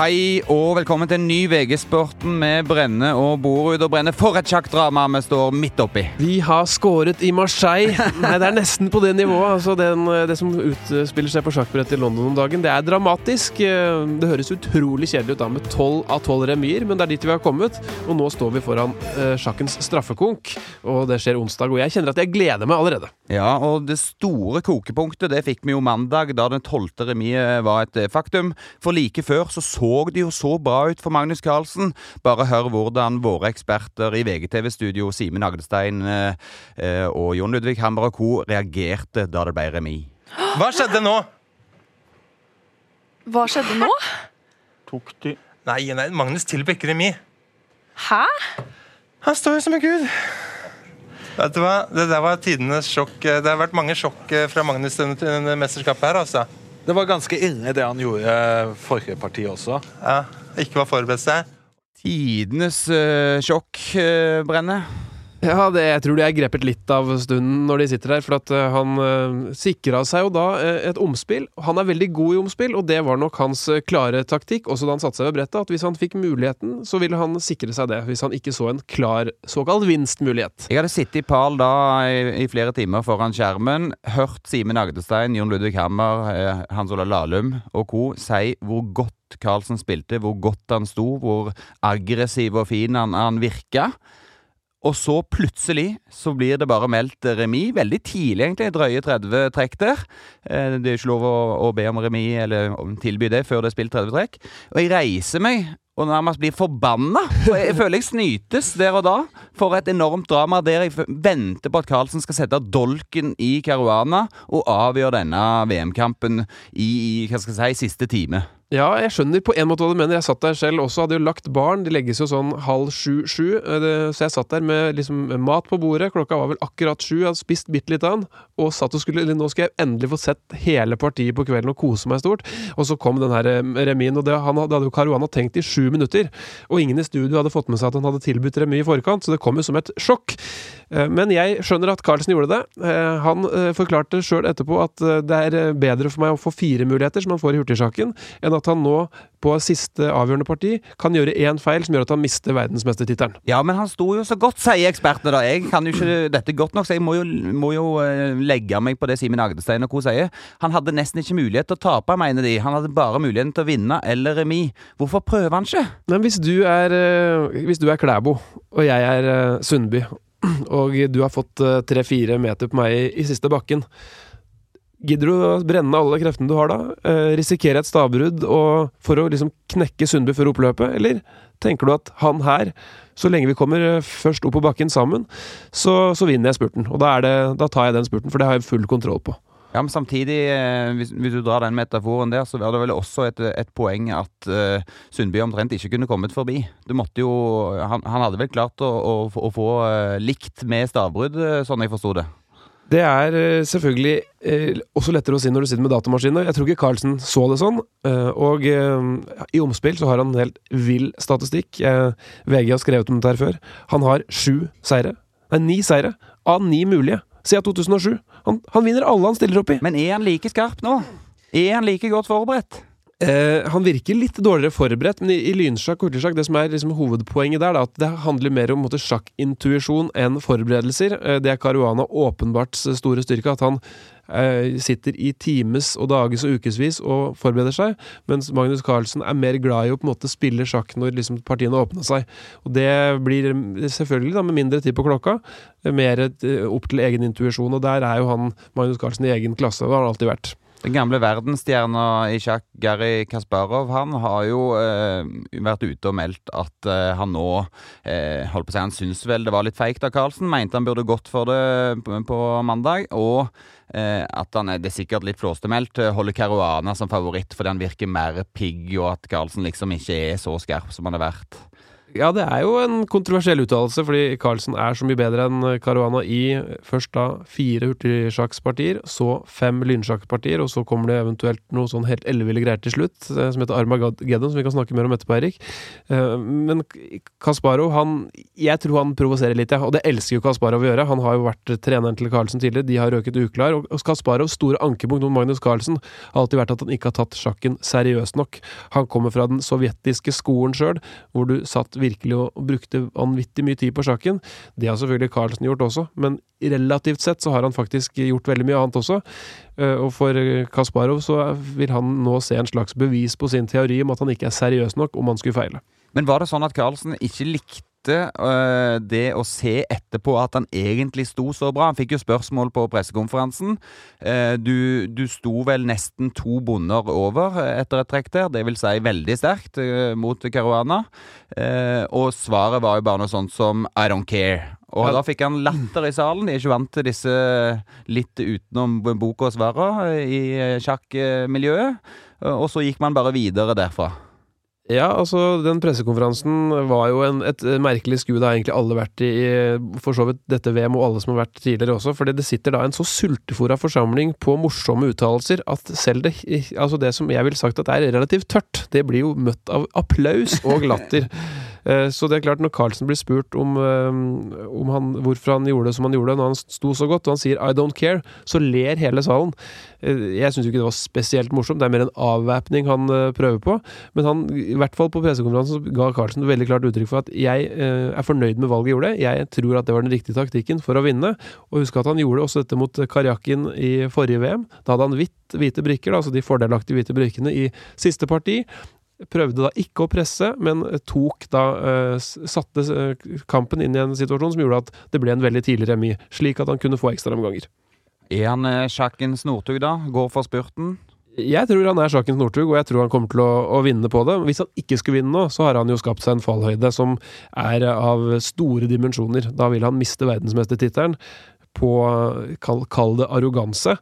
Hei og velkommen til en ny VG-sporten med Brenne og Borud og Brenne. For et sjakkdrama vi står midt oppi. Vi har skåret i Marseille. Nei, det er nesten på det nivået. Altså den, det som utspiller seg på sjakkbrettet i London om dagen. Det er dramatisk. Det høres utrolig kjedelig ut da med tolv av tolv remier, men det er dit vi har kommet. Og nå står vi foran uh, sjakkens straffekonk, og det skjer onsdag. Og jeg kjenner at jeg gleder meg allerede. Ja, og det store kokepunktet det fikk vi jo mandag, da den tolvte remiet var et faktum. For like før så så det jo så bra ut for Magnus Carlsen. Bare hør hvordan våre eksperter i VGTV-studio, Simen Agdestein eh, eh, og Jon Ludvig Hammer og co. reagerte da det ble remis. Hva skjedde nå? Hva skjedde nå? Tok de Nei, nei Magnus tilbød ikke remis. Hæ? Han står jo som en gud. Vet du hva? Det der var tidenes sjokk. Det har vært mange sjokk eh, fra Magnus denne mesterskapet her, altså. Det var ganske inne det han gjorde forrige parti også. Ja, Ikke var forberedt seg. Tidenes uh, sjokk, uh, Brenne. Ja, det, jeg tror de er grepet litt av stunden når de sitter der. For at uh, han uh, sikra seg jo da uh, et omspill. Han er veldig god i omspill, og det var nok hans uh, klare taktikk, også da han satte seg ved brettet, at hvis han fikk muligheten, så ville han sikre seg det. Hvis han ikke så en klar såkalt vinstmulighet. Jeg hadde sittet i pal da i, i, flere timer foran skjermen, hørt Simen Agdestein, Jon Ludvig Hammer, Hans Olav Lahlum og co. si hvor godt Carlsen spilte, hvor godt han sto, hvor aggressiv og fin han, han virka. Og så plutselig så blir det bare meldt remis. Veldig tidlig, egentlig. Drøye 30 trekk der. Eh, det er ikke lov å, å be om remis eller tilby det før det er spilt 30 trekk. Og jeg reiser meg og nærmest blir forbanna. Jeg føler jeg snytes der og da for et enormt drama der jeg venter på at Carlsen skal sette dolken i Caruana og avgjøre denne VM-kampen i, i hva skal jeg si, siste time. Ja, jeg skjønner på en måte hva du mener. Jeg satt der selv også, hadde jo lagt barn. De legges jo sånn halv sju-sju. Så jeg satt der med liksom mat på bordet. Klokka var vel akkurat sju. Jeg hadde spist bitte litt av den. Og satt og skulle Nå skal jeg endelig få sett hele partiet på kvelden og kose meg stort. Og så kom den her remien, og det, han, hadde jo Caruana tenkt i sju minutter. Og ingen i studio hadde fått med seg at han hadde tilbudt remis i forkant, så det kom jo som et sjokk. Men jeg skjønner at Carlsen gjorde det. Han forklarte sjøl etterpå at det er bedre for meg å få fire muligheter, som han får i Hurtigsaken, enn at han nå på siste avgjørende parti kan gjøre én feil som gjør at han mister verdensmestertittelen. Ja, men han sto jo så godt, sier ekspertene. da. Jeg kan jo ikke dette godt nok, så jeg må jo, må jo legge meg på det Simen Agdestein og co. sier. Han hadde nesten ikke mulighet til å tape, mener de. Han hadde bare muligheten til å vinne eller remis. Hvorfor prøver han ikke? Men hvis du er, hvis du er Klæbo, og jeg er Sundby, og du har fått tre-fire meter på meg i, i siste bakken Gidder du å brenne alle kreftene du har da? Eh, risikere et stavbrudd for å liksom knekke Sundby før oppløpet? Eller tenker du at han her, så lenge vi kommer eh, først opp på bakken sammen, så, så vinner jeg spurten. Og da, det, da, tar jeg den spurten, for det har jeg full kontroll på. Ja, men samtidig, eh, hvis, hvis, du drar den metaforen der, så var det vel også et, et poeng at uh, Sundby omtrent ikke kunne kommet forbi. Du måtte jo Han, han hadde vel klart å, å, å få uh, likt med stavbrudd, sånn jeg forsto det. Det er selvfølgelig eh, også lettere å si når du sitter med datamaskiner. Jeg tror ikke Carlsen så det sånn. Eh, og eh, i omspill så har han en helt vill statistikk. VG har skrevet om dette her før. Han har sju seire. Nei, ni seire av ni mulige siden 2007. Han, han vinner alle han stiller opp i. Men er han like skarp nå? Er han like godt forberedt? Eh, han virker litt dårligere forberedt, men i, i lynsjakk og hurtigsjakk, det som er liksom hovedpoenget der, da, at det handler mer om sjakkintuisjon enn forberedelser. Eh, det er Caruana åpenbart store styrke, at han eh, sitter i times og dages og ukevis og forbereder seg, mens Magnus Carlsen er mer glad i å på en måte spille sjakk når liksom, partiene åpner seg. Og Det blir selvfølgelig da med mindre tid på klokka, mer opp til egen intuisjon, og der er jo han Magnus Carlsen i egen klasse, og har han alltid vært. Den gamle verdensstjerna i sjakk, Gary Kasparov, han har jo eh, vært ute og meldt at eh, han nå eh, holdt på å si, Han syns vel det var litt feigt av Carlsen. Mente han burde gått for det på, på mandag. Og eh, at han er det er sikkert litt flåstemeldt. Holder Caruana som favoritt fordi han virker mer pigg, og at Carlsen liksom ikke er så skarp som han har vært. Ja, det er jo en kontroversiell uttalelse, fordi Carlsen er så mye bedre enn Caruana i først da fire hurtigsjakkpartier, så fem lynsjakkpartier, og så kommer det eventuelt noe sånn helt elleville greier til slutt, eh, som heter Armageddon, som vi kan snakke mer om etterpå, Erik. Eh, Men Kasparov, han Jeg tror han provoserer litt, ja. Og det elsker jo Kasparov å gjøre. Han har jo vært treneren til Carlsen tidligere, de har røket uklar. Og Kasparovs store ankepunkt mot Magnus Carlsen har alltid vært at han ikke har tatt sjakken seriøst nok. Han kommer fra den sovjetiske skolen sjøl, hvor du satt virkelig og, og brukte vanvittig mye tid på sjakken. Det har selvfølgelig Carlsen gjort også, men relativt sett så har han faktisk gjort veldig mye annet også. Eh, Og for Kasparov så vil han nå se en slags bevis på sin teori om at han ikke er seriøs nok om han skulle feile. Men var det sånn at Carlsen ikke likte øh, det å se etterpå at han egentlig sto så bra? Han fikk jo spørsmål på pressekonferansen. Eh, du, du sto vel nesten to bonder over etter et trekk der, det vil si veldig sterkt øh, mot Caruana. Eh, og svaret var jo bare noe sånt som I don't care. Og Ja. da fikk han latter i salen. De er ikke vant til disse litt utenom boka og svarene i eh, sjakkmiljøet. Og så gikk man bare videre derfra. Ja, altså, den pressekonferansen var jo en, et merkelig skue. Det har egentlig alle vært i, for så vidt dette VM, og alle som har vært tidligere også. Fordi det sitter da en så sultefòra forsamling på morsomme uttalelser at selv det, altså det som jeg ville sagt at er relativt tørt, det blir jo møtt av applaus og latter. Eh, Så det er klart, når Carlsen blir spurt om, eh, om han, hvorfor han gjorde det som han gjorde, når han sto så godt, og han sier 'I don't care', så ler hele salen. Eh, Jeg syns ikke det var spesielt morsomt, det er mer en avvæpning han prøver på. Men han, i hvert fall på pressekonferansen, ga Carlsen veldig klart uttrykk for at 'jeg er fornøyd med valget jeg gjorde', 'jeg tror at det var den riktige taktikken for å vinne'. Og husk at han gjorde også dette mot Karjakin i forrige VM. Da hadde han hvitt, hvite brikker, altså de fordelaktige hvite brikkene, i siste parti. Prøvde da ikke å presse, men tok da eh, satte eh, kampen inn i en situasjon som gjorde at det ble en veldig tidlig remis, slik at han kunne få ekstraomganger. Er han sjakken sjakkens Northug, da? Går for spurten? Jeg tror han er sjakken Northug, og jeg tror han kommer til å, å vinne på det. Hvis han ikke skulle vinne nå, så har han jo skapt seg en fallhøyde som er av store dimensjoner. Da vil han miste verdensmestertittelen på, kall, kall det arroganse.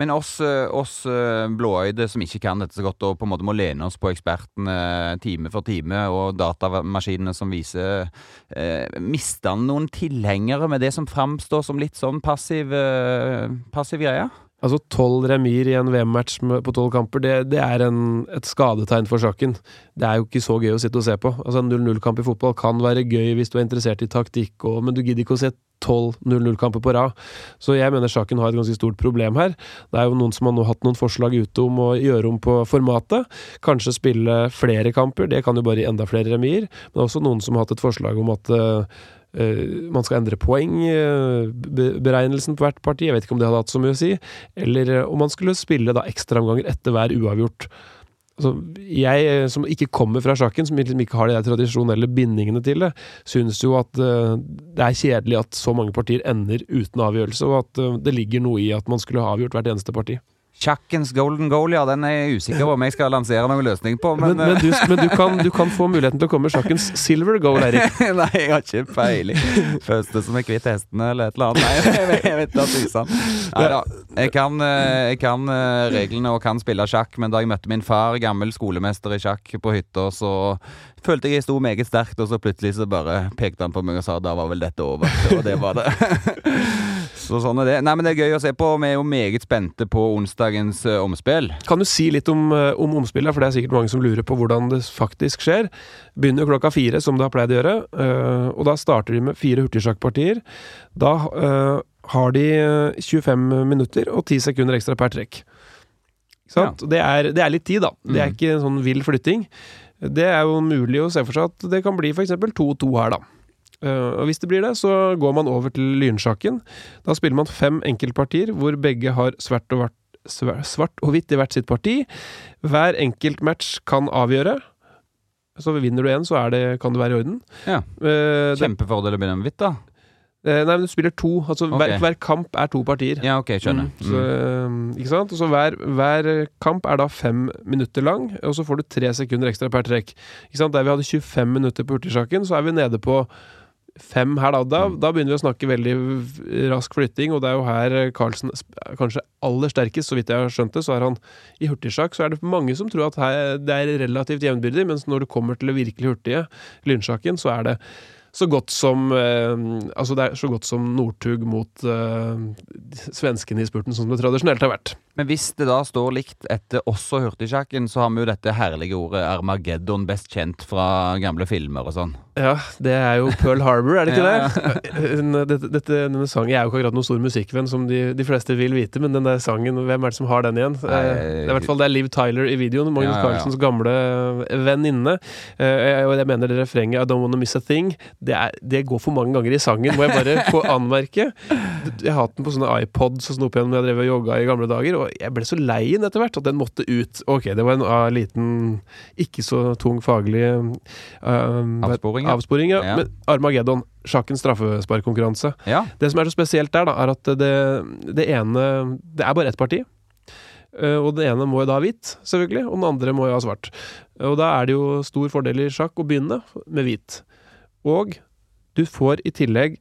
Men oss, eh, oss eh, blåøyde som ikke kan dette så godt, og på en måte må lene oss på ekspertene time for time, og datamaskinene som viser eh, Mister han noen tilhengere med det som framstår som litt sånn passiv, eh, passiv greie? Altså tolv remis i en VM-match på tolv kamper, det, det er en, et skadetegn for sjakken. Det er jo ikke så gøy å sitte og se på. Altså En 0-0-kamp i fotball kan være gøy hvis du er interessert i taktikk, og, men du gidder ikke å se tolv 0-0-kamper på rad. Så jeg mener saken har et ganske stort problem her. Det er jo noen som har nå hatt noen forslag ute om å gjøre om på formatet. Kanskje spille flere kamper, det kan jo bare gi enda flere remier. Men også noen som har hatt et forslag om at eh, eh, man skal endre poengberegnelsen på hvert parti. Jeg vet ikke om det hadde hatt så mye å si. Eller uh, om man skulle spille da ekstraomganger etter hver uavgjort. Altså, jeg eh, som ikke kommer fra sjakken, som ikke har de tradisjonelle bindingene til det, synes jo at eh, det er kjedelig at så mange partier ender uten avgjørelse, og at eh, det ligger noe i at man skulle ha avgjort hvert eneste parti. Sjakkens golden goal, ja, den er jeg usikker på om jeg skal lansere noen løsning på. Men, Men, men, du, men du, kan, du kan få muligheten til å komme med Chuckens silver goal, Erik. eh, Nei, jeg har ikke peiling. Første som er kvitt hestene, eller et eller annet. Nei, jeg, vet- jeg vet da tusen. Nei da. Jeg kan, eh, jeg kan eh, reglene og kan spille sjakk, men da jeg møtte min far, gammel skolemester i sjakk, på hytta, så følte jeg jeg sto meget sterkt, og så plutselig så bare pekte han på meg og sa da var vel dette over. Og det var det. Så sånn er det. Nei, men det er gøy å se på. Vi er jo meget spente på onsdagens uh, omspill. Kan du si litt om, uh, om omspillet, for det er sikkert mange som lurer på hvordan det faktisk skjer. Begynner klokka fire, som det har pleid å gjøre, uh, og da starter de med fire hurtigsjakkpartier. Da har de eh, 25 minutter og 10 sekunder ekstra per trekk. Ja. Det, er, det er litt tid, da. Det er Mm. ikke en sånn vill flytting. Det er jo mulig å se for seg at det kan bli f.eks. 2-2 her, da. Eh, og Hvis det blir det, så går man over til lynsjakken. Da spiller man fem enkeltpartier hvor begge har svart og, vart, svart og hvitt i hvert sitt parti. Hver enkelt match kan avgjøre. Så vinner du én, så er det, kan det være i orden. Ja. Eh, Kjempefordel å begynne med hvitt, da. eh, nei, men du spiller to. Altså hver, hver kamp er to partier. Ja, ok, skjønner. Mm, så, eh, ikke sant? Og så hver, hver kamp er da fem minutter lang, og så får du tre sekunder ekstra per trekk. Ikke sant? Der vi hadde 25 minutter på hurtigsjakken, så er vi nede på fem her, da. Da, da begynner vi å snakke veldig rask flytting, og det er jo her Carlsen er kanskje aller sterkest, så vidt jeg har skjønt det. Så er han i hurtigsjakk, så er det mange som tror at her, det er relativt jevnbyrdig, mens når det kommer til det virkelig hurtige, lynsjakken, så er det så godt som eh, Altså det er så godt som Northug mot eh, svenskene i spurten, sånn som det tradisjonelt har vært. Men hvis det da står likt etter også hurtigsjakken, så har vi jo dette herlige ordet Armageddon, best kjent fra gamle filmer og sånn. Ja, det er jo Pearl Harbor, er det ikke Ja, det? Dette, dette, dette, denne sangen Jeg er jo ikke akkurat noen stor musikkvenn, som de, de fleste vil vite, men den der sangen, hvem er det som har den igjen? Nei, Eh, det er i hvert fall det er Liv Tyler i videoen, Magnus Ja, ja. Carlsens gamle venninne. Eh, og jeg mener det refrenget I don't wanna miss a thing, det, er, det går for mange ganger i sangen, må jeg bare få anmerke. Jeg har hatt den på sånne iPods og sånn opp igjen når jeg drev og jogga i gamle dager, og jeg ble så lei den etter hvert at den måtte ut. Ok, det var en ah, liten, ikke så tung faglig uh, Avsporing, ja. avsporing ja. Ja. Armageddon, sjakkens straffesparkkonkurranse. Ja. Det som er så spesielt der, da, er at det, det ene Det er bare ett parti. Eh, Og det ene må jo da ha hvitt, selvfølgelig, og den andre må jo ha svart. Og da er det jo stor fordel i sjakk å begynne med hvit. Og du får i tillegg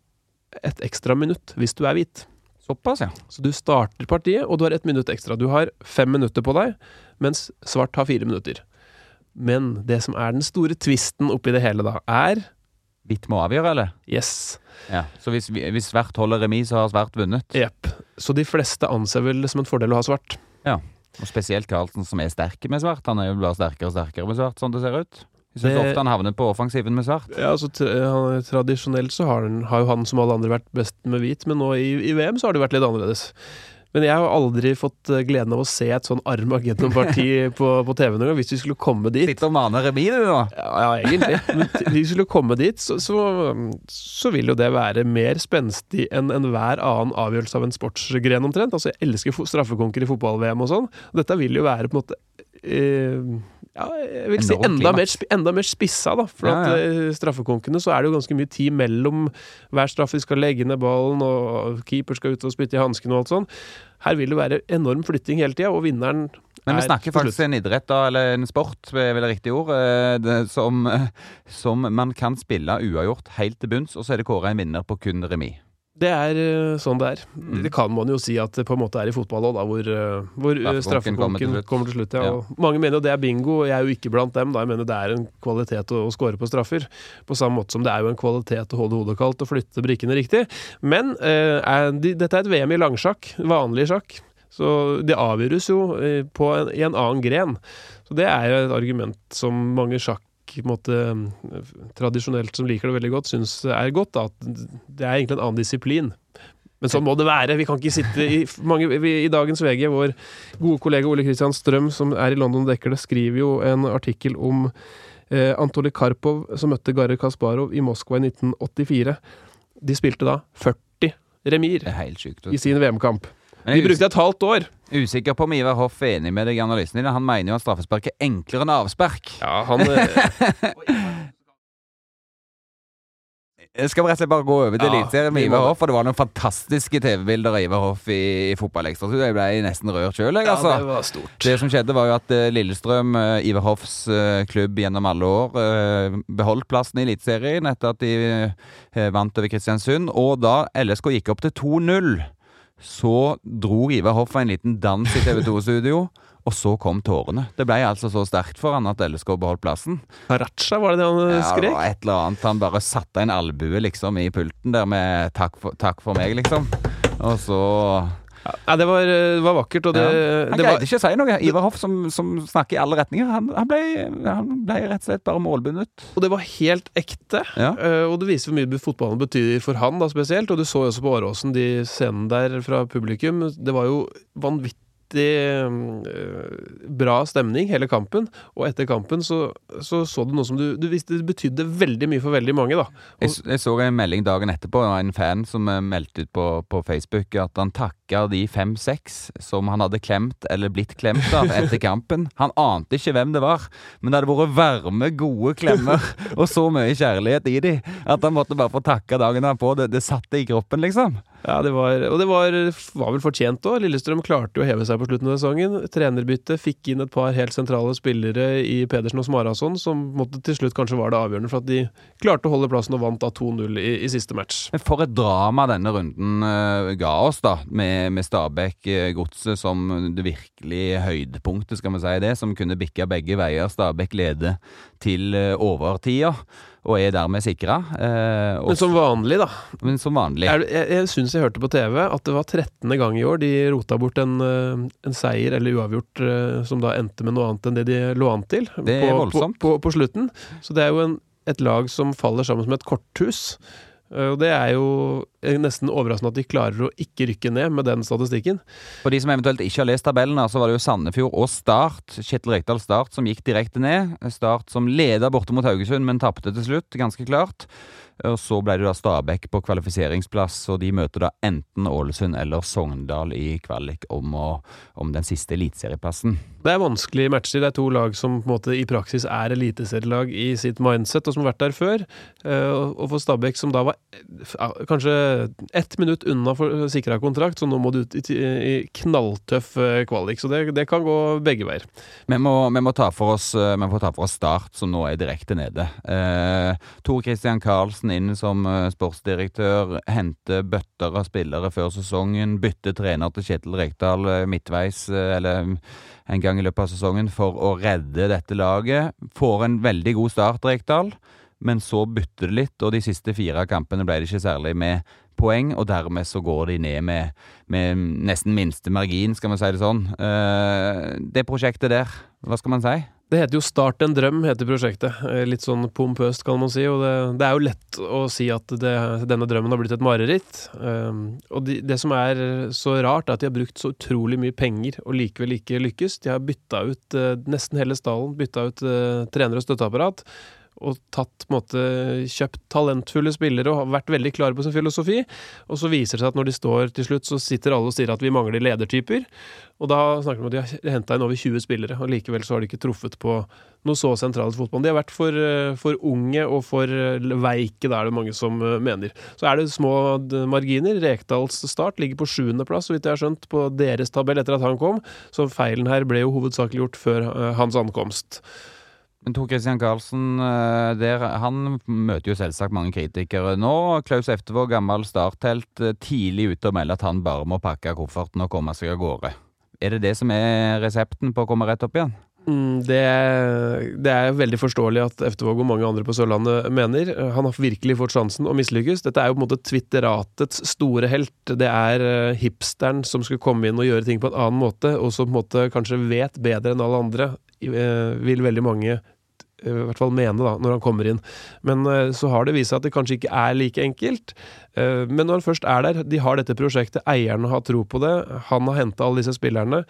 et ekstra minutt hvis du er hvit. Såpass, ja. Så du starter partiet, og du har ett minutt ekstra. Du har fem minutter på deg, mens svart har fire minutter. Men det som er den store tvisten oppi det hele, da, er Hvitt må avgjøre, eller? Yes. Ja. Så hvis, hvis svart holder remis, så har svart vunnet? Jepp. Så de fleste anser vel det som en fordel å ha svart. Ja. Og spesielt Carlsen, som er sterk med svart. Han er jo bare sterkere og sterkere med svart, sånn det ser ut. Jeg syns ofte han havner på offensiven med svart. Ja, altså tra Tradisjonelt så har, han, har jo han som alle andre vært best med hvit, men nå i, i VM så har det vært litt annerledes. Men jeg har aldri fått eh, gleden av å se et sånn Armageddon-parti på, på TV noen gang. Hvis vi skulle komme dit Sitter og maner remis, du, nå. Ja, egentlig. Men hvis vi skulle komme dit, så, så, så vil jo det være mer spenstig enn enhver annen avgjørelse av en sportsgren, omtrent. Altså, jeg elsker straffekonker i fotball-VM og sånn. Dette vil jo være på en måte ja, jeg vil si enda mer, enda mer spissa, da. For Ja, ja. at straffekonkene så er det jo ganske mye tid mellom hver straffe. De skal legge ned ballen, og keeper skal ut og spytte i hansken og alt sånn. Her vil det være enorm flytting hele tida, og vinneren Men vi er snakker faktisk en idrett, da, eller en sport, er vel riktig ord, eh, som, eh, som man kan spille uavgjort helt til bunns, og så er det kåra en vinner på kun remis. Det er eh, sånn det er. Mm. Det kan man jo si at det på en måte er i fotball òg, hvor, eh, hvor eh, Straffekonken kommer til slutt. Ja. Ja. Mange mener jo det er bingo, og jeg er jo ikke blant dem. Da. Jeg mener det er en kvalitet å, å score på straffer. På samme måte som det er jo en kvalitet å holde hodet kaldt og flytte brikkene riktig. Men eh, er, de, dette er et VM i langsjakk, vanlig sjakk. Så det avgjøres jo på en, i en annen gren. Så det er jo et argument som mange sjakk en måte, tradisjonelt som liker det veldig godt, syns er godt. Da, at det er egentlig en annen disiplin. Men sånn må det være. Vi kan ikke sitte i mange, vi, I dagens VG, vår gode kollega Ole Kristian Strøm, som er i London og dekker det, skriver jo en artikkel om eh, Antoli Karpov som møtte Garri Kasparov i Moskva i 1984. De spilte da 40 remir Det er helt sjukt. i sin VM-kamp. De brukte et halvt år. Us- usikker på om Ivar Hoff er enig med deg i analysen din. Han mener jo at straffespark er enklere enn avspark. Ja, han eh, skal rett og slett bare gå over til Ja, Eliteserien med Ivar. Hoff, for det var noen fantastiske TV-bilder av Ivar Hoff i, i fotballekstra. Jeg ble nesten rørt sjøl, jeg, Ja, altså. det var stort. Det som skjedde var jo at eh, Lillestrøm, eh, Ivar Hoffs klubb gjennom alle år, eh, beholdt plassen i Eliteserien etter at de vant over Kristiansund. Og da LSK gikk opp til 2-0, så dro Ivar Hoff en liten dans i TV 2-studio. Og så kom tårene. Det ble altså så sterkt for han at LSK beholdt plassen. Karacha, var det det han skrek? Ja, det skrek? var et eller annet. Han bare satte en albue liksom i pulten der med 'takk for, takk for meg', liksom. Og så Ja, det var, det var vakkert, det, ja. Han det greide var ikke å si noe. Ivar Hoff, som, som snakker i alle retninger, han, han, ble, han ble rett og slett bare målbundet. Og det var helt ekte. Ja. Eh, og det viser hvor mye fotballen betyr for han da spesielt. Og du så jo også på Åråsen, de scenene der fra publikum. Det var jo vanvittig eh, bra stemning hele kampen. Og etter kampen så så, så du noe som du, du visste det betydde veldig mye for veldig mange. da. Jeg, jeg så en melding dagen etterpå av en fan som eh, meldte ut på, på Facebook at han takka de fem-seks som han hadde klemt eller blitt klemt av etter kampen. Han ante ikke hvem det var, men det hadde vært varme, gode klemmer og så mye kjærlighet i de at han måtte bare få takka dagen derpå. Det, det satte i kroppen, liksom. Ja, det var, og det var, var vel fortjent òg. Lillestrøm klarte jo å heve seg på slutten av sesongen. Trenerbytte fikk inn et par helt sentrale spillere i Pedersen og Smarason, som måtte til slutt kanskje var det avgjørende for at de klarte å holde plassen og vant da 2-0 i, i, siste match. Men For et drama denne runden uh, ga oss, da, med, med Stabæk-godset som det virkelige høydepunktet, skal vi si det, som kunne bikka begge veier. Stabæk leder til uh, overtida og er dermed sikra. Eh, men som vanlig, da. Men som vanlig. Jeg, jeg jeg syns jeg hørte på TV at det var 13. gang i år de rota bort en, eh, en seier eller uavgjort eh, som da endte med noe annet enn det de lå an til det er på, voldsomt. På, på, på, slutten. Så det er jo en, et lag som faller sammen som et korthus. Og Det er jo nesten overraskende at de klarer å ikke rykke ned med den statistikken. For de som eventuelt ikke har lest tabellene, så var det jo Sandefjord og Start, Kjetil Rekdal Start, som gikk direkte ned. Start som leda borte mot Haugesund, men tapte til slutt, ganske klart. Og Så ble det da Stabæk på kvalifiseringsplass, og de møter da enten Ålesund eller Sogndal i kvalik om, å, om den siste eliteserieplassen. Det er vanskelige matcher. Det er to lag som på en måte i praksis er eliteserielag i sitt mindset, og som har vært der før. Eh, og for Stabæk, som da var kanskje ett minutt unna for sikra kontrakt, så nå må du ut i knalltøff eh, kvalik. Så det, det kan gå begge veier. Vi må, vi må, ta for oss, eh, vi må ta for oss Start, som nå er direkte nede. Eh, Tor Christian Karlsen inn som eh, sportsdirektør, hente bøtter av spillere før sesongen, bytte trener til Kjetil Rekdal eh, midtveis, eh, eller en gang i løpet av sesongen, for å redde dette laget. Får en veldig god start, Rekdal, men så bytter det litt, og de siste fire kampene ble det ikke særlig med poeng, og dermed så går de ned med, med nesten minste margin, skal man si det sånn. Det prosjektet der, hva skal man si? Det heter jo Start en drøm, heter prosjektet. Eh, litt sånn pompøst, kan man si. Og det, det er jo lett å si at det, denne drømmen har blitt et mareritt. Um, og de, det som er så rart, er at de har brukt så utrolig mye penger og likevel ikke lykkes. De har bytta ut uh, nesten hele stallen, bytta ut uh, trener og støtteapparat og tatt, måte, kjøpt talentfulle spillere og har vært veldig klare på sin filosofi. Og så viser det seg at når de står til slutt, så sitter alle og sier at vi mangler ledertyper. Og da snakker de om at de har henta inn over 20 spillere, og likevel så har de ikke truffet på noe så sentralt i fotballen. De har vært for, for unge og for veike, det er det mange som eh, mener. Så er det små marginer. Rekdals start ligger på sjuendeplass, så vidt jeg har skjønt, på deres tabell etter at han kom. Så feilen her ble jo hovedsakelig gjort før eh, hans ankomst. Men Tor Christian Karlsen eh, der, han møter jo selvsagt mange kritikere nå. Klaus Eftevåg, gammel starthelt, eh, tidlig ute og melder at han bare må pakke kofferten og komme seg av gårde. Er det det som er resepten på å komme rett opp igjen? Mm, det, det, er veldig forståelig at Eftevåg og mange andre på Sørlandet mener. Han har virkelig fått sjansen å mislykkes. Dette er jo på en måte twitteratets store helt. Det er eh, hipsteren som skulle komme inn og gjøre ting på en annen måte, og som på en måte kanskje vet bedre enn alle andre Eh, vil veldig mange eh, i hvert fall mene da, når han kommer inn. Men eh, så har det vist seg at det kanskje ikke er like enkelt. Men når han først er der, de har dette prosjektet, eierne har tro på det, han har henta alle disse spillerne.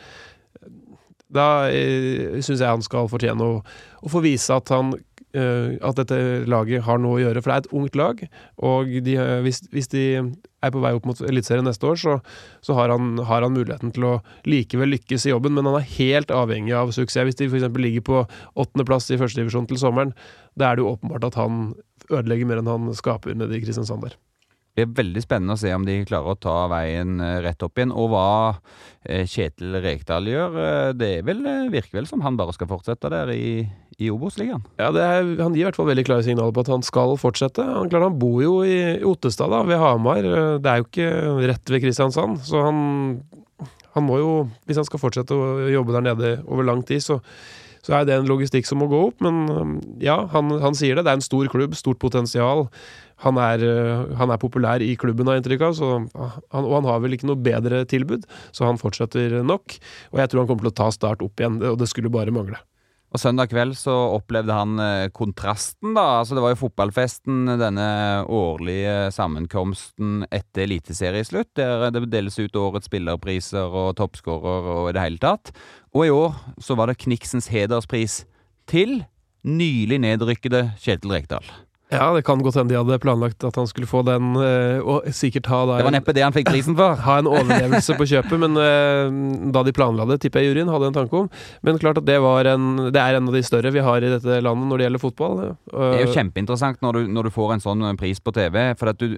Da syns jeg han skal fortjene å, å få vise at han at dette laget har noe å gjøre. For det er et ungt lag, og de, hvis, hvis, de er på vei opp mot Eliteserien neste år, så, så har, han, har, han, muligheten til å likevel lykkes i jobben, men han er helt avhengig av suksess. Hvis de f.eks. ligger på åttendeplass i førstedivisjon til sommeren, da er det jo åpenbart at han ødelegger mer enn han skaper nede i Kristiansand der. Det er veldig spennende å se om de klarer å ta veien eh, rett opp igjen. Og hva eh, Kjetil Rekdal gjør, eh, det vel, virker vel som han bare skal fortsette der i, i Obos-ligaen? Ja, han gir i hvert fall veldig klare signaler på at han skal fortsette. Han, klar, han bor jo i, i Ottestad, da, ved Hamar. Det er jo ikke rett ved Kristiansand. Så han, han må jo, hvis han skal fortsette å jobbe der nede over lang tid, så så er det en logistikk som må gå opp. Men ja, han, han sier det. Det er en stor klubb, stort potensial han er, eh, han er, populær i klubben, har jeg inntrykk av, han, og han har vel ikke noe bedre tilbud, så han fortsetter nok. Og jeg tror han kommer til å ta Start opp igjen, og det skulle bare mangle. Og Søndag kveld så opplevde han eh, kontrasten, da. Altså Det var jo fotballfesten, denne årlige sammenkomsten etter eliteserieslutt, der det deles ut årets spillerpriser og toppskårer og i det hele tatt. Og i år så var det Kniksens hederspris til nylig nedrykkede Kjetil Rekdal. Ja, det kan godt hende de hadde planlagt at han skulle få den, eh, og sikkert ha da Det var neppe det han fikk prisen for. ha en overlevelse på kjøpet, men eh, da de planla det, tipper jeg juryen hadde en tanke om. Men klart at det, var en, det er en av de større vi har i dette landet når det gjelder fotball. Det er jo kjempeinteressant når du, når du får en sånn pris på TV, for at du,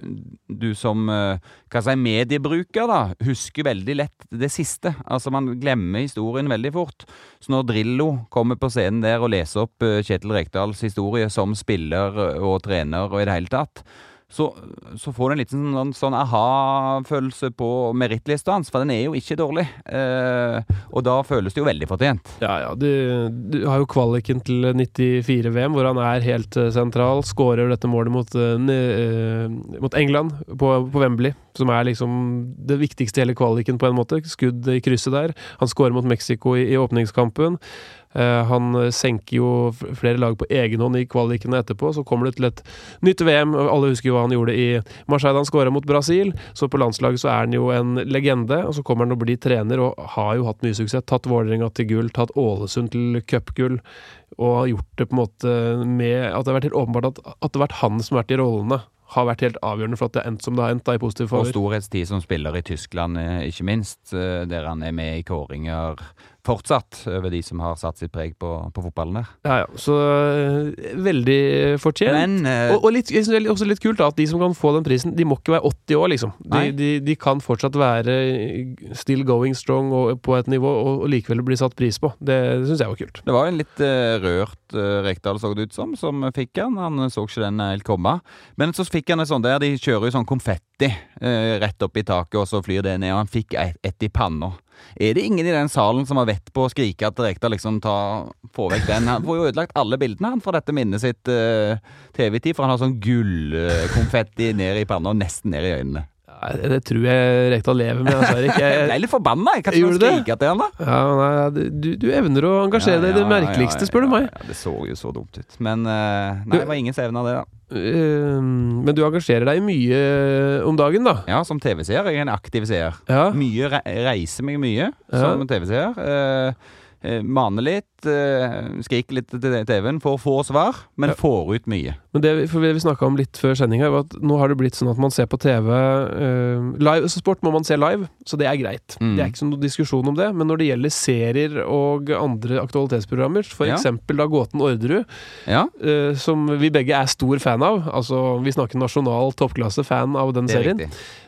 du som eh, hva si, mediebruker da, husker veldig lett det siste. Altså Man glemmer historien veldig fort. Så når Drillo kommer på scenen der og leser opp eh, Kjetil Rekdals historie som spiller og trener og i det hele tatt, så, så får du en liten sånn, sånn aha-følelse på merittlista hans, for den er jo ikke dårlig. Eh, og da føles det jo veldig fortjent. Ja, ja. Du, du har jo kvaliken til 94-VM, hvor han er helt uh, sentral. Skårer dette målet mot, uh, mot England på, på, Wembley, som er liksom det viktigste i hele kvaliken, på en måte. Skudd i krysset der. Han skårer mot Mexico i, i åpningskampen. Uh, han senker jo flere lag på egen hånd i kvalikene etterpå. Så kommer det til et nytt VM. Alle husker jo hva han gjorde i Marseille. Han skåra mot Brasil. Så på landslaget så er han jo en legende. Og så kommer han å bli trener og har jo hatt mye suksess. Tatt Vålerenga til gull, tatt Ålesund til cupgull. Og har gjort det på en måte med At det har vært helt åpenbart at, at det har vært han som har vært i rollene har vært helt avgjørende for at det har endt som det har endt, da, i positiv favor. Og storhetstid som spiller i Tyskland, ikke minst, der han er med i kåringer fortsatt over de som har satt sitt preg på, på fotballen der. Ja, ja. Så veldig fortjent. Men, uh, og, og litt, også litt kult da, at de som kan få den prisen, de må ikke være 80 år, liksom. De, de, de kan fortsatt være still going strong og på et nivå, og, og likevel bli satt pris på. Det, det syns jeg var kult. Det var en litt uh, rørt uh, Rekdal, så det ut som, som fikk han. Han så ikke den helt komme. Men så fikk han et sånt der, de kjører jo sånn konfetti rett opp i taket, og så flyr det ned, og han fikk ett et i panna. Er det ingen i den salen som har vett på å skrike at Rekdal liksom ta, få vekk den? Han får jo ødelagt alle bildene han fra dette minnet sitt uh, TV-tid, for han har sånn gullkonfetti ned i panna og nesten ned i øynene. Ja, det tror jeg Rekdal lever med. Altså, Erik. Jeg, jeg ble litt forbanna. Jeg Kanskje ikke skrike til han da. Ja, nei, du, du, evner å engasjere deg i det merkeligste, spør du meg. Ja, det så jo så dumt ut. Men uh, nei, det var ingen som av det, da. Uh, men du engasjerer deg mye om dagen, da? Ja, som TV-seer. Jeg er en aktiv seer. Ja. Mye, reiser meg mye som TV-seer. Uh, eh, maner litt, skrike litt til TV-en, får få svar, men ja. får ut mye. Men det, for vi snakka om litt før sendinga, var at nå har det blitt sånn at man ser på TV uh, live, så Sport må man se live, så det er greit. Mm. Det er ikke noen diskusjon om det. Men når det gjelder serier og andre aktualitetsprogrammer, for ja. da Gåten Orderud, ja. uh, som vi begge er stor fan av, altså vi snakker nasjonal toppklasse-fan av den serien.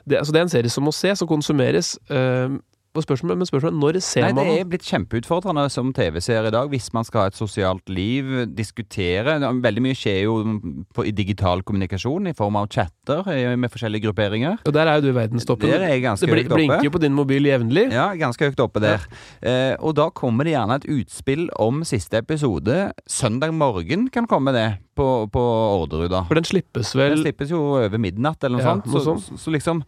Det, altså, det, er en serie som må ses og konsumeres. Eh, spørsmålet, men spørsmålet når ser Nei, man Det er blitt kjempeutfordrende som TV-seer i dag, hvis man skal ha et sosialt liv, diskutere. Veldig mye skjer jo på, i digital kommunikasjon, i form av chatter med forskjellige grupperinger. Og der er jo du verdenstoppen. Der er jeg ganske det høyt oppe. blinker jo på din mobil jevnlig. Ja, ganske høyt oppe der. Ja. Eh, og da kommer det gjerne et utspill om siste episode. Søndag morgen kan komme det på, på Orderud, da. For den slippes vel Den slippes jo over midnatt, eller noe ja, sånt. Noe så, så, så liksom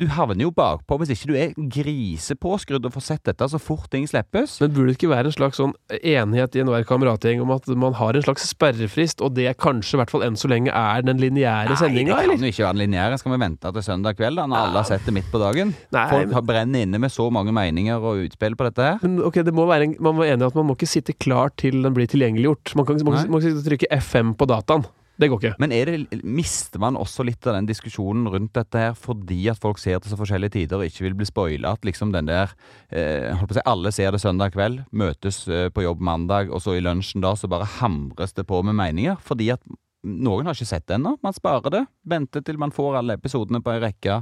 du havner jo bakpå hvis ikke du er grisepåskrudd og får sett dette så fort ting slippes. Men burde det ikke være en slags sånn enighet i enhver kameratgjeng om at man har en slags sperrefrist, og det kanskje, i hvert fall enn så lenge, er den lineære sendinga. Nei, det kan jo ikke være den lineære. Skal vi vente til søndag kveld, da, når alle har sett det midt på dagen? Nei, Folk men... brenner inne med så mange meninger og utspill på dette her. Men ok, det må være en, Man må være enig at man må ikke sitte klar til den blir tilgjengeliggjort. Man kan, man, man kan trykke F5 på dataen. Det går ikke. Men det, mister man også litt av den diskusjonen rundt dette her fordi at folk ser til så forskjellige tider og ikke vil bli spoila? At liksom den der eh, holdt på å si, Alle ser det søndag kveld, møtes eh, på jobb mandag, og så i lunsjen da så bare hamres det på med meninger. Fordi at noen har ikke sett det ennå. Man sparer det. Venter til man får alle episodene på ei rekke.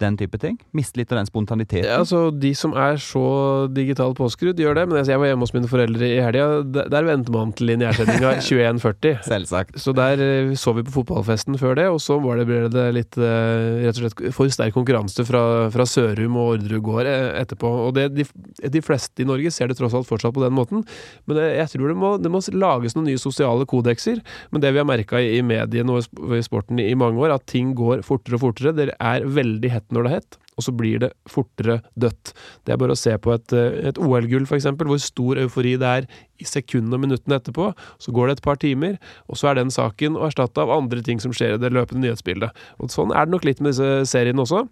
Den type ting. Miste litt av den spontaniteten. Ja, altså, De som er så digitalt påskrudd, gjør det. Men jeg var hjemme hos mine foreldre i helga. Der, der venter man til lineærsendinga 21.40. Selvsagt. Så der eh, så vi på fotballfesten før det, og så var det, ble det litt eh, rett og slett for sterk konkurranse fra, fra Sørum og Orderud gård eh, etterpå. Og det, de, de, fleste i Norge ser det tross alt fortsatt på den måten. Men jeg tror det må, det må lages noen nye sosiale kodekser. Men det vi har merka i, i mediene og i sporten i mange år, at ting går fortere og fortere. Det er veldig hett når det het. Og så blir det fortere dødt. Det er bare å se på et, eh, et OL-gull, f.eks., hvor stor eufori det er i sekundene og minuttene etterpå. Så går det et par timer, og så er den saken erstatta av andre ting som skjer i det løpende nyhetsbildet. Og Sånn er det nok litt med disse seriene også.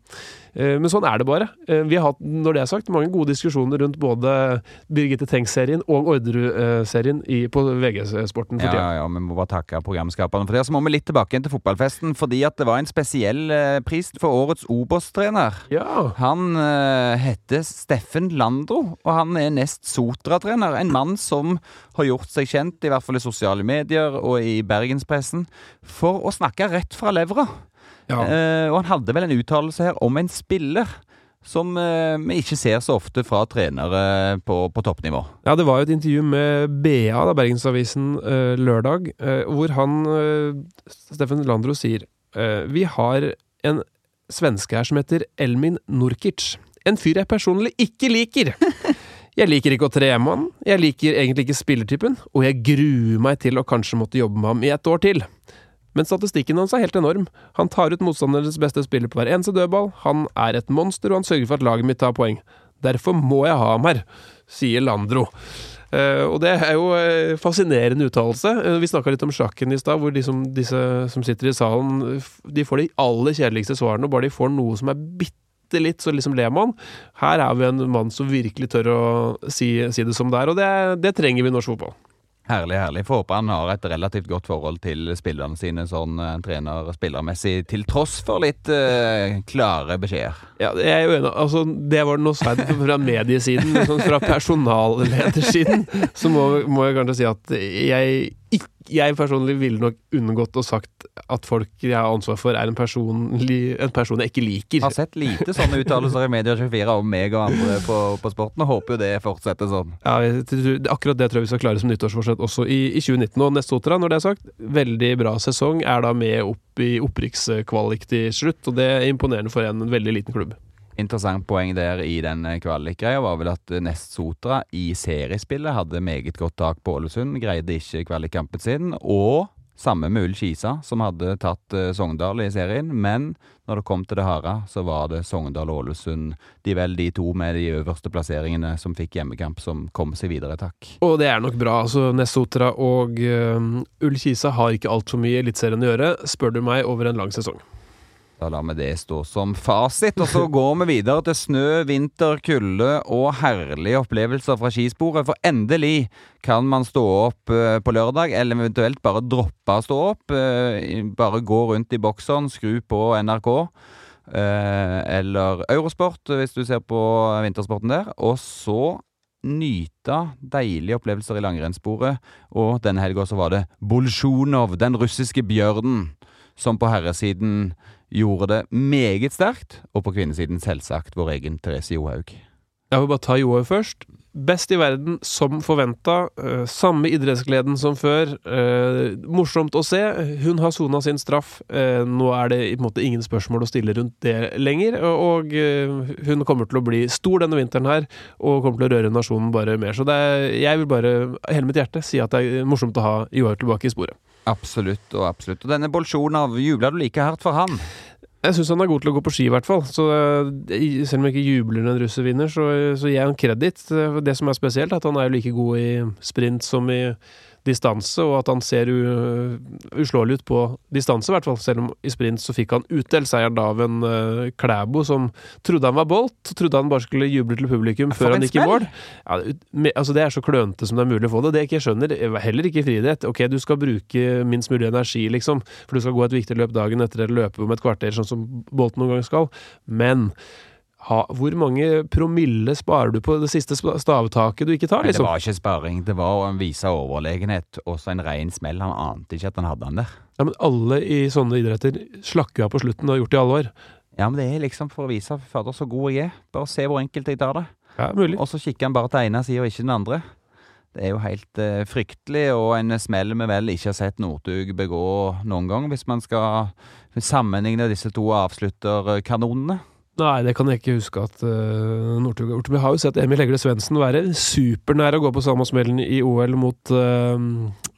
Eh, Men sånn er det bare. Eh, Vi har hatt, når det er sagt, mange gode diskusjoner rundt både Birgitte Tengs-serien og Orderud-serien på VG-sporten for tida. ja, ja, vi må bare takke programskaperne for det. Så må vi litt tilbake igjen til fotballfesten, fordi at det var en spesiell pris for årets Obos-trener. Ja. Han uh, heter Steffen Landro, og han er nest Sotra-trener. En mann som har gjort seg kjent, i hvert fall i sosiale medier og i bergenspressen, for å snakke rett fra levra. ja. Uh, og han hadde vel en uttalelse her om en spiller som eh, vi ikke ser så ofte fra trenere på, på toppnivå. Ja, det var jo et intervju med BA, da, Bergensavisen, eh, lørdag, eh, hvor han, eh, Steffen Landro, sier Vi har en svenske her som heter Elmin Nurkic. En fyr jeg personlig ikke liker. Jeg liker ikke å tre med han, jeg liker egentlig ikke spillertypen, og jeg gruer meg til å kanskje måtte jobbe med ham i et år til. Men statistikken hans er helt enorm. Han tar ut motstanderens beste spiller på hver eneste dødball, han er et monster, og han sørger for at laget mitt tar poeng. Derfor må jeg ha ham her, sier Landro. Eh, og det er jo eh, fascinerende uttalelse. Eh, vi snakka litt om sjakken i stad, hvor de som, disse som sitter i salen, de får de aller kjedeligste svarene, og bare de får noe som er bitte litt, så liksom ler man. Her er vi en mann som virkelig tør å si, si det som det er, og det, det trenger vi i norsk fotball. Herlig, herlig. Får håpe han har et relativt godt forhold til spillerne sine sånn eh, trener-spillermessig, til tross for litt uh, klare beskjeder. Ja, jeg er jo enig. Altså, det var noe sverd fra mediesiden, men sånn fra personalledersiden, så må, må jeg kanskje si at jeg jeg personlig ville nok unngått å sagt at folk jeg har ansvar for, er en person, en person jeg ikke liker. Har sett lite sånne uttalelser i Media24 om meg og andre på, på sporten, og håper jo det fortsetter sånn. Ja, jeg Akkurat det tror jeg vi skal klare som nyttårsforsett også i, i 2019. Og Nestotra, når det er sagt, veldig bra sesong. Er da med opp i opprykkskvalik til slutt, og det er imponerende for en veldig liten klubb. Interessant poeng der i den eh, kvalikgreia var vel at eh, Nest Sotra i seriespillet hadde meget godt tak på Ålesund, greide ikke kvalikkampen sin, og samme med Ull Kisa, som hadde tatt eh, Sogndal i serien, men når det kom til det harde, så var det Sogndal og Ålesund, de vel de to med de øverste plasseringene som fikk hjemmekamp, som kom seg videre, takk. Og det er nok bra. altså Nesotra og uh, Ull Kisa har ikke altfor mye Eliteserien å gjøre, spør du meg, over en lang sesong. Da lar vi det stå som fasit, og så går vi videre til snø, vinter, kulde og herlige opplevelser fra skisporet. For endelig kan man stå opp eh, på lørdag, eller eventuelt bare droppe å stå opp. eh, Bare gå rundt i bokseren, skru på NRK. eh, Eller Eurosport, hvis du ser på vintersporten der. Og så nyte deilige opplevelser i langrennssporet. Og denne helga så var det Bolsjunov, den russiske bjørnen, som på herresiden gjorde det meget sterkt, og på kvinnesiden selvsagt vår egen Therese Johaug. Jeg vil bare ta Johaug først. Best i verden, som forventa. Eh, samme idrettsgleden som før. Eh, morsomt å se. Hun har sona sin straff. Eh, nå er det i en måte ingen spørsmål å stille rundt det lenger. Og hun kommer til å bli stor denne vinteren her, og kommer til å røre nasjonen bare mer. Så er, jeg vil bare, hele mitt hjerte, si at det er morsomt å ha Johaug tilbake i sporet. Absolutt og absolutt. Og denne Bolsjunov, jubla du like hardt for han? Jeg syns han er god til å gå på ski, i hvert fall. Så eh, selv om jeg ikke jubler når en russer vinner, så, så gir jeg han kreditt. Det som er spesielt, er at han er like god i sprint som i distanse, og at han ser uslåelig ut på distanse, i hvert fall. Selv om i sprint så fikk han utdelt seieren av en uh, Klæbo som trodde han var Bolt, trodde han bare skulle juble til publikum før han gikk i mål. Ja, altså Det er så klønete som det er mulig å få det. Det jeg ikke skjønner, heller ikke i friidrett. Ok, du skal bruke minst mulig energi, liksom, for du skal gå et viktig løp dagen etter eller løpe om et kvarter, sånn som Bolt noen gang skal. Men ha, hvor mange promille sparer du på det siste stavtaket du ikke tar, Nei, det liksom? var ikke sparring, det var å vise overlegenhet. Også en ren smell. Han ante ikke at han hadde den der. Ja, men alle i sånne idretter slakker av på slutten og har gjort det i alle år. Ja, men det er liksom for å vise fader så god jeg er. Bare se hvor enkelt jeg tar det. Ja, mulig. Og så kikker han bare til ene sida og ikke den andre. Det er jo helt eh, fryktelig, og en smell vi vel ikke har sett Northug begå noen gang, hvis man skal sammenligne disse to avslutterkanonene. Nei, det kan jeg ikke huske at uh, Northug har gjort. Vi har jo sett Emil Hegle Svendsen være supernær å gå på samme smellen i OL mot uh,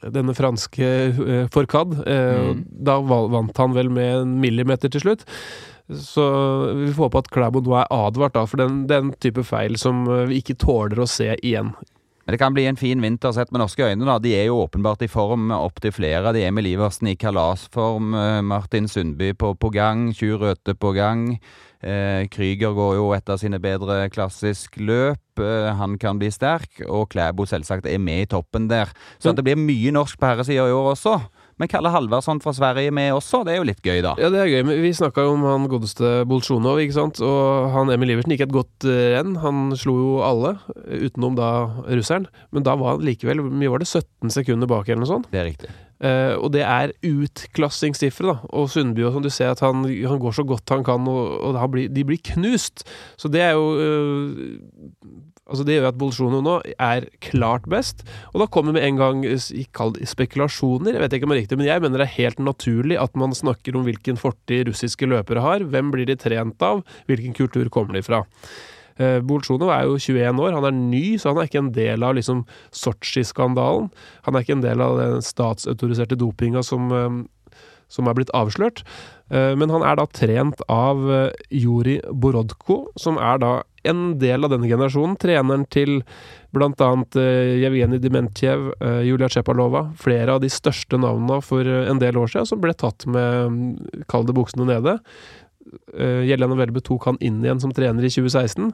denne franske uh, Forcad. Uh, Mm. Da vant han vel med en millimeter til slutt. Så vi får håpe at Klæbo nå er advart da, for den, den type feil som eh, vi ikke tåler å se igjen. Men det kan bli en fin vinter sett med norske øyne. da. De er jo åpenbart i form opptil flere. De er med Liversen i kalasform, eh, Martin Sundby på, på gang, Tjur Røthe på gang. Eh, Krüger går jo et av sine bedre klassisk løp. Eh, han kan bli sterk. Og Klæbo selvsagt er med i toppen der. Så at det blir mye norsk på herresida i år også. Men Kalle Halvarsson fra Sverige med også, det er jo litt gøy, da. Ja, det er gøy. men Vi snakka jo om han godeste Bolsjunov, ikke sant. Og han Emil Iversen gikk et godt eh, renn. Han slo jo alle, eh, utenom da russeren. Men da var han likevel mye var det, 17 sekunder bak, eller noe sånt. Det er riktig. Uh, og det er utklassingssifre, da. Og Sundby og sånn, du ser at han, han går så godt han kan, og, og han blir, de blir knust. Så det er jo eh, Altså Det gjør at Bolsjono nå er klart best. Og da kommer med en gang kall spekulasjoner, jeg vet ikke om det er riktig, men jeg mener det er helt naturlig at man snakker om hvilken fortid russiske løpere har. Hvem blir de trent av? Hvilken kultur kommer de fra? Eh, Bolsjunov er jo 21 år, han er ny, så han er ikke en del av liksom Sotsji-skandalen. Han er ikke en del av den statsautoriserte dopinga som, eh, som er blitt avslørt. Eh, Men han er da trent av Juri Borodko, som er da en del av denne generasjonen. Treneren til blant annet eh, Jevgenij Dementjev, eh, Julia Tsjepalova. Flere av de største navnene for eh, en del år siden som ble tatt med, kalde kall det buksene nede. Jelena Welbe tok han inn igjen som trener i 2016.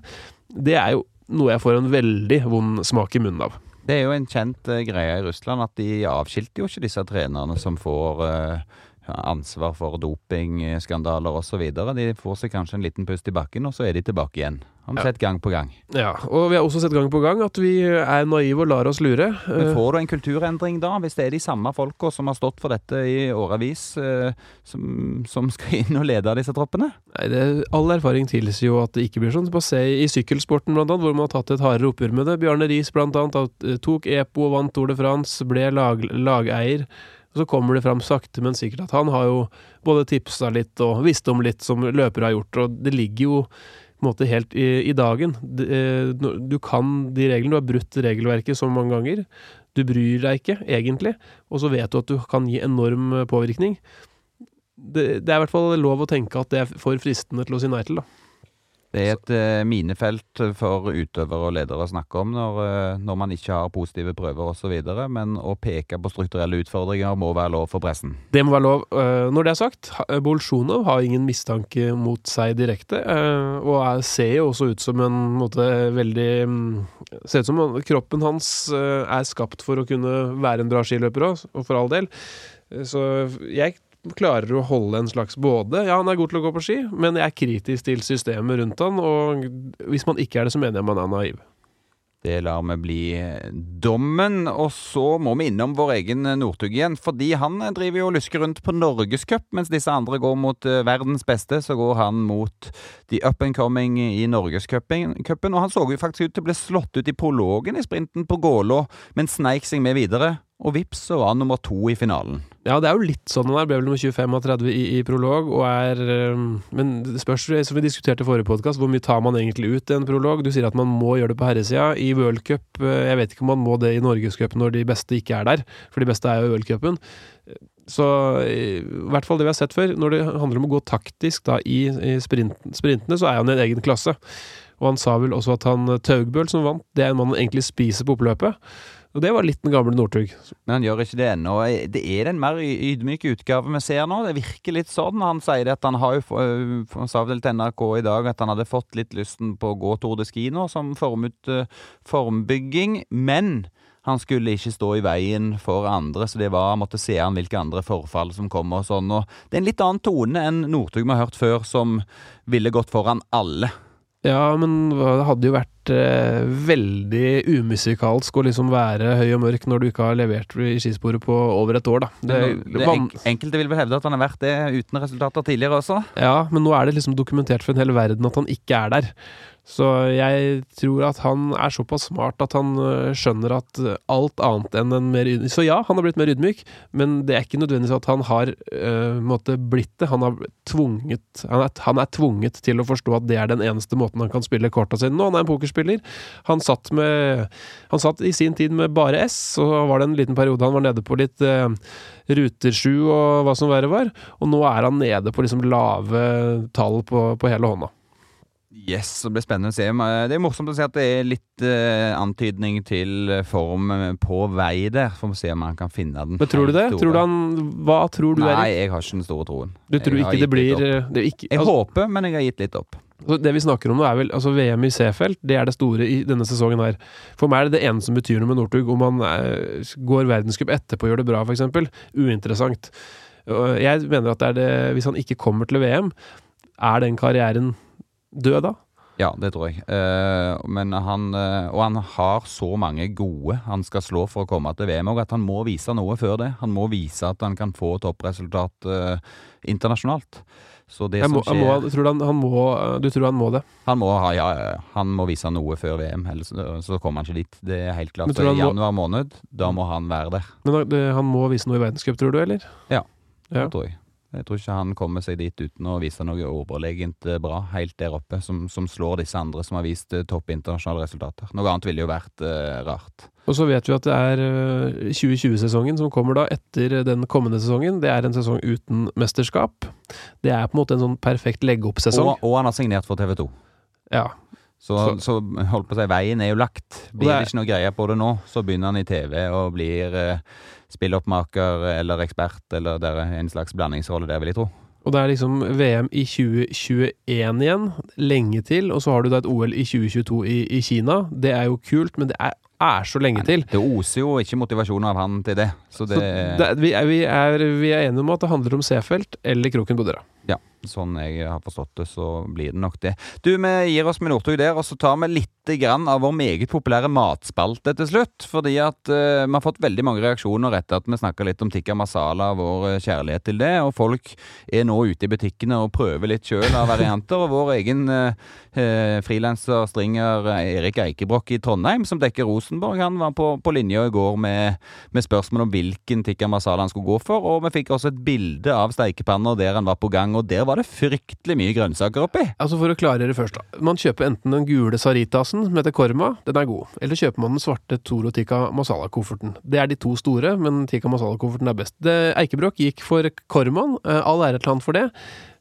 Det er jo noe jeg får en veldig vond smak i munnen av. Det er jo en kjent eh, greie i Russland at de avskilter jo ikke disse trenerne som får eh, ansvar for dopingskandaler osv. De får seg kanskje en liten pust i bakken, og så er de tilbake igjen. Har vi Ja. sett gang på gang. Ja, og vi har også sett gang på gang at vi er naive og lar oss lure. Men Eh, får du en kulturendring da, hvis det er de samme folka som har stått for dette i årevis, eh, som, som skal inn og lede disse troppene? Nei, det, All erfaring tilsier jo at det ikke blir sånn. Bare se i sykkelsporten, blant annet, hvor man har tatt et hardere oppgjør med det. Bjarne Riis, blant annet, eh, tok EPO, og vant Tour de France, ble lag, lageier. Og så kommer det fram sakte, men sikkert at han har jo både tipsa litt og visst om litt som løpere har gjort, og det ligger jo måte helt i, i dagen. Eh, Du kan de reglene, du har brutt regelverket så mange ganger. Du bryr deg ikke, egentlig, og så vet du at du kan gi enorm eh, påvirkning det, det er i hvert fall lov å tenke at det er for fristende til å si nei til, da. Det er et uh, minefelt for utøvere og ledere å snakke om når, uh, når man ikke har positive prøver osv., men å peke på strukturelle utfordringer må være lov for pressen. Det må være lov. Uh, Når det er sagt, Bolsjunov har ingen mistanke mot seg direkte, og er, ser jo også ut som en måte veldig mm, Ser ut som kroppen hans er skapt for å kunne være en bra skiløper òg, og for all del. Så jeg klarer å holde en slags både Ja, han er god til å gå på ski, men jeg er kritisk til systemet rundt han, og hvis man ikke er det, så mener jeg man er naiv. Det lar vi bli dommen. Og så må vi innom vår egen Northug igjen. Fordi han driver jo og lusker rundt på Norgescup, mens disse andre går mot eh, verdens beste. Så går han mot the up and coming i Norgescupen. Og han så jo faktisk ut til å bli slått ut i prologen i sprinten på Gålå, men sneik seg med videre. Og vips, så var han nummer to i finalen. Ja, det er jo litt sånn han er. Ble vel nummer 25 av 30 i, i prolog, og er Men det spørs, som vi diskuterte i forrige podkast, hvor mye tar man egentlig ut i en prolog? Du sier at man må gjøre det på herresida. I v-cup, jeg vet ikke om man må det i norgescup når de beste ikke er der, for de beste er jo worldcupen. Så i hvert fall det vi har sett før, når det handler om å gå taktisk da i, i sprint, sprintene, så er han i en egen klasse. Og han sa vel også at han Taugbøl, som vant, det er en mann han egentlig spiser på oppløpet. Og det var litt den gamle Northug. Men han gjør ikke det ennå. Det er den mer ydmyke utgaven vi ser nå. Det virker litt sånn. Han sier at han har jo øh, sa vel til NRK i dag at han hadde fått litt lysten på å gå Tour de Ski nå, som formut, øh, formbygging. Men han skulle ikke stå i veien for andre, så det var han måtte se an hvilke andre forfall som kom og sånn. Og det er en litt annen tone enn Northug vi har hørt før, som ville gått foran alle. Ja, men det hadde jo vært eh, veldig umusikalsk å liksom være høy og mørk når du ikke har levert i skisporet på over et år, da. Det, Det, det, van- enkelte vil vel hevde at han har vært det uten resultater tidligere også. ja, men nå er det liksom dokumentert for en hel verden at han ikke er der. Så jeg tror at han er såpass smart at han øh, skjønner at øh, alt annet enn en mer ydmyk Så ja, han har blitt mer ydmyk, men det er ikke nødvendigvis at han har øh, måtte blitt det. Han, har tvunget, han, er, han er tvunget til å forstå at det er den eneste måten han kan spille korta sine nå. Han er en pokerspiller. Han satt, med, han satt i sin tid med bare S, så var det en liten periode han var nede på litt øh, Ruter 7 og hva som verre var, og nå er han nede på liksom lave tall på, på hele hånda. Yes, det blir spennende å se. Det er morsomt å se at det er litt uh, antydning til form eh, på vei der. Får vi se om han kan finne den. Men tror du det? Tror du han, hva tror du, Nei, Erik? jeg har ikke den store troen. Du tror ikke det blir det, er ikke, Jeg altså, håper, men jeg har gitt litt opp. altså, det vi snakker om nå, er vel altså VM i C-felt. Det er det store i denne sesongen her. For meg er det det eneste som betyr noe med Northug. Om han eh, går verdenscup etterpå og gjør det bra, f.eks. Uinteressant. Jeg mener at det er det Hvis han ikke kommer til VM, er den karrieren død da? Ja, det tror jeg. Eh, men han eh, Og han har så mange gode han skal slå for å komme til VM òg, at han må vise noe før det. Han må vise at han kan få toppresultat eh, internasjonalt. Så det Jeg som skjer må, tror du, han, han må, du tror han må det? Han må ha, ja, han må vise noe før VM, ellers så, så kommer han ikke dit. Det er helt klart. I januar måned, da må han være der, Men han- det, han må vise noe i verdenscup, tror du, eller? Ja. ja. tror jeg. Jeg tror ikke han kommer seg dit uten å vise noe overlegent eh, bra, helt der oppe, som, som slår disse andre som har vist eh, topp internasjonale resultater. Noe annet ville jo vært eh, rart. Og så vet vi at det er øh, 2020-sesongen som kommer da etter den kommende sesongen. Det er en sesong uten mesterskap. Det er på en måte en sånn perfekt legge-opp-sesong. Og, og han har signert for TV 2. Ja. Så, så holdt på å si, veien er jo lagt. Blir det ikke noe greie på det nå, så begynner han i TV og blir eh, spilloppmaker eller ekspert, eller det er en slags blandingsrolle der, vil jeg tro. Og det er liksom VM i 2021 igjen, lenge til. Og så har du da et OL i 2022 i, i Kina. Det er jo kult, men det er, er så lenge til. Det oser jo ikke motivasjon av han til det. Så det, Så det, vi, er, vi, er, vi er enige om at det handler om C-felt eller kroken på døra. Ja, sånn jeg har forstått det, så blir det nok det. Du, vi gir oss med Northug der, og så tar vi litt grann av vår meget populære matspalte til slutt. Fordi at uh, vi har fått veldig mange reaksjoner etter at vi snakka litt om tikka masala, vår eh, kjærlighet til det. Og folk er nå ute i butikkene og prøver litt sjøl av varianter. Og vår egen uh, frilanser, stringer Erik Eikebrokk i Trondheim, som dekker Rosenborg, han var på, på linja i går med, med spørsmål om hvilken tikka masala han skulle gå for. Og vi fikk også et bilde av steikepanna der han var på gang, og der var det fryktelig mye grønnsaker oppi. Altså For å klargjøre først, da. Man kjøper enten den gule saritasen, som heter Korma, den er god. Eller kjøper man den svarte Toro Tikka Masala-kofferten. Det er de to store, men Tikka Masala-kofferten er best. Det, Eikebrokk gikk for Kormaen. eh, All ære til han for det.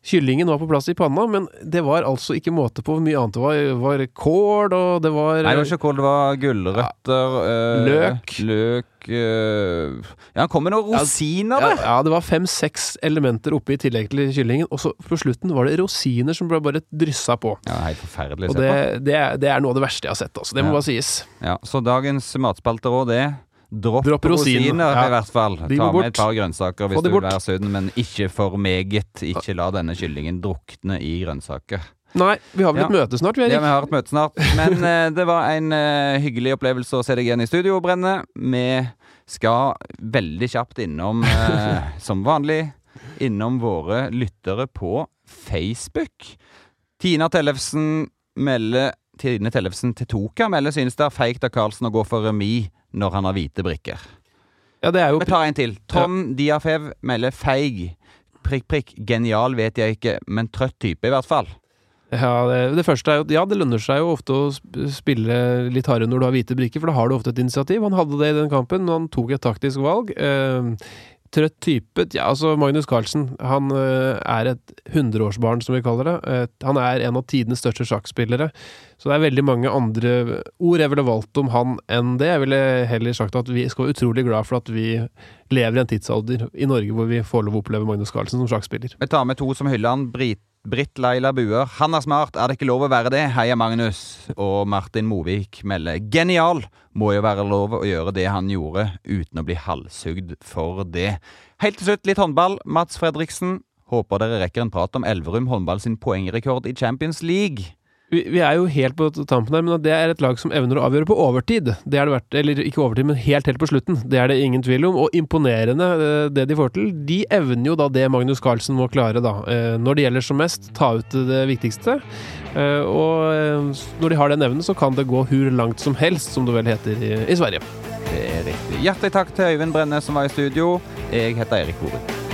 Kyllingen var på plass i panna, men det var altså ikke måte på hvor mye annet det var. Det var kål, og det var Nei, det var ikke kål, det var gulrøtter, øh, Løk. løk øh, Ja, han kom med noen Ja, rosiner, ja, det! ja, det var fem-seks elementer oppe i tillegg til kyllingen. Og så på slutten var det rosiner som ble bare dryssa på. Ja, Helt forferdelig å se det, på. det, det er noe av det verste jeg har sett, altså. Det må Ja. bare sies. Ja, så dagens matspalteråd er Dropp, Dropp rosiner, rosiner, ja. i hvert fall. De Ta med et par grønnsaker hvis du vil være sunn, men ikke for meget. Ikke la denne kyllingen drukne i grønnsaker. Nei, vi har vel et møte snart, vi, Ja, vi har et møte snart. Men uh, det var en uh, hyggelig opplevelse å se deg igjen i studio, Brenne. Vi skal veldig kjapt innom, uh, som vanlig, innom våre lyttere på Facebook. Tina Tellefsen melder Tine Tellefsen til Toka melder synes det er feigt av Karlsen å gå for remis når han har hvite brikker. Ja, det er jo Vi tar en til. Tom Diafev melder feig. Prikk, prikk. Genial vet jeg ikke, men trøtt type i hvert fall. Ja, det, det første er jo Ja, det lønner seg jo ofte å spille litt hardere når du har hvite brikker, for da har du ofte et initiativ. Han hadde det i den kampen, men han tok et taktisk valg. Eh, trøtt type Ja, altså, Magnus Carlsen, han eh, er et hundreårsbarn, som vi kaller det. Eh, han er en av tidenes største sjakkspillere. Så det er veldig mange andre ord jeg ville valgt om han enn det. Jeg ville heller sagt at vi skal være utrolig glad for at vi lever i en tidsalder i Norge hvor vi får lov å oppleve Magnus Carlsen som sjakkspiller. Vi tar med to som hyller han. Brit, Britt Laila Buer. Han er smart, er det ikke lov å være det? Heia Magnus. Og Martin Movik melder genial. Må jo være lov å gjøre det han gjorde, uten å bli halshugd for det. Helt til slutt litt håndball. Mats Fredriksen. Håper dere rekker en prat om Elverum håndball sin poengrekord i Champions League. Vi, vi er jo helt på tampen her, men det er et lag som evner å avgjøre på overtid. Det er det vært, eller ikke overtid, men helt helt på slutten. Det er det ingen tvil om. Og imponerende eh, det de får til. De evner jo da det Magnus Carlsen må klare, da. Eh, Når det gjelder som mest, ta ut det viktigste. Eh, og når de har den evnen, så kan det gå hur langt som helst, som det vel heter i, Sverige. Det er riktig. Hjertelig takk til Øyvind Brenne som var i studio. Jeg heter Erik Borum.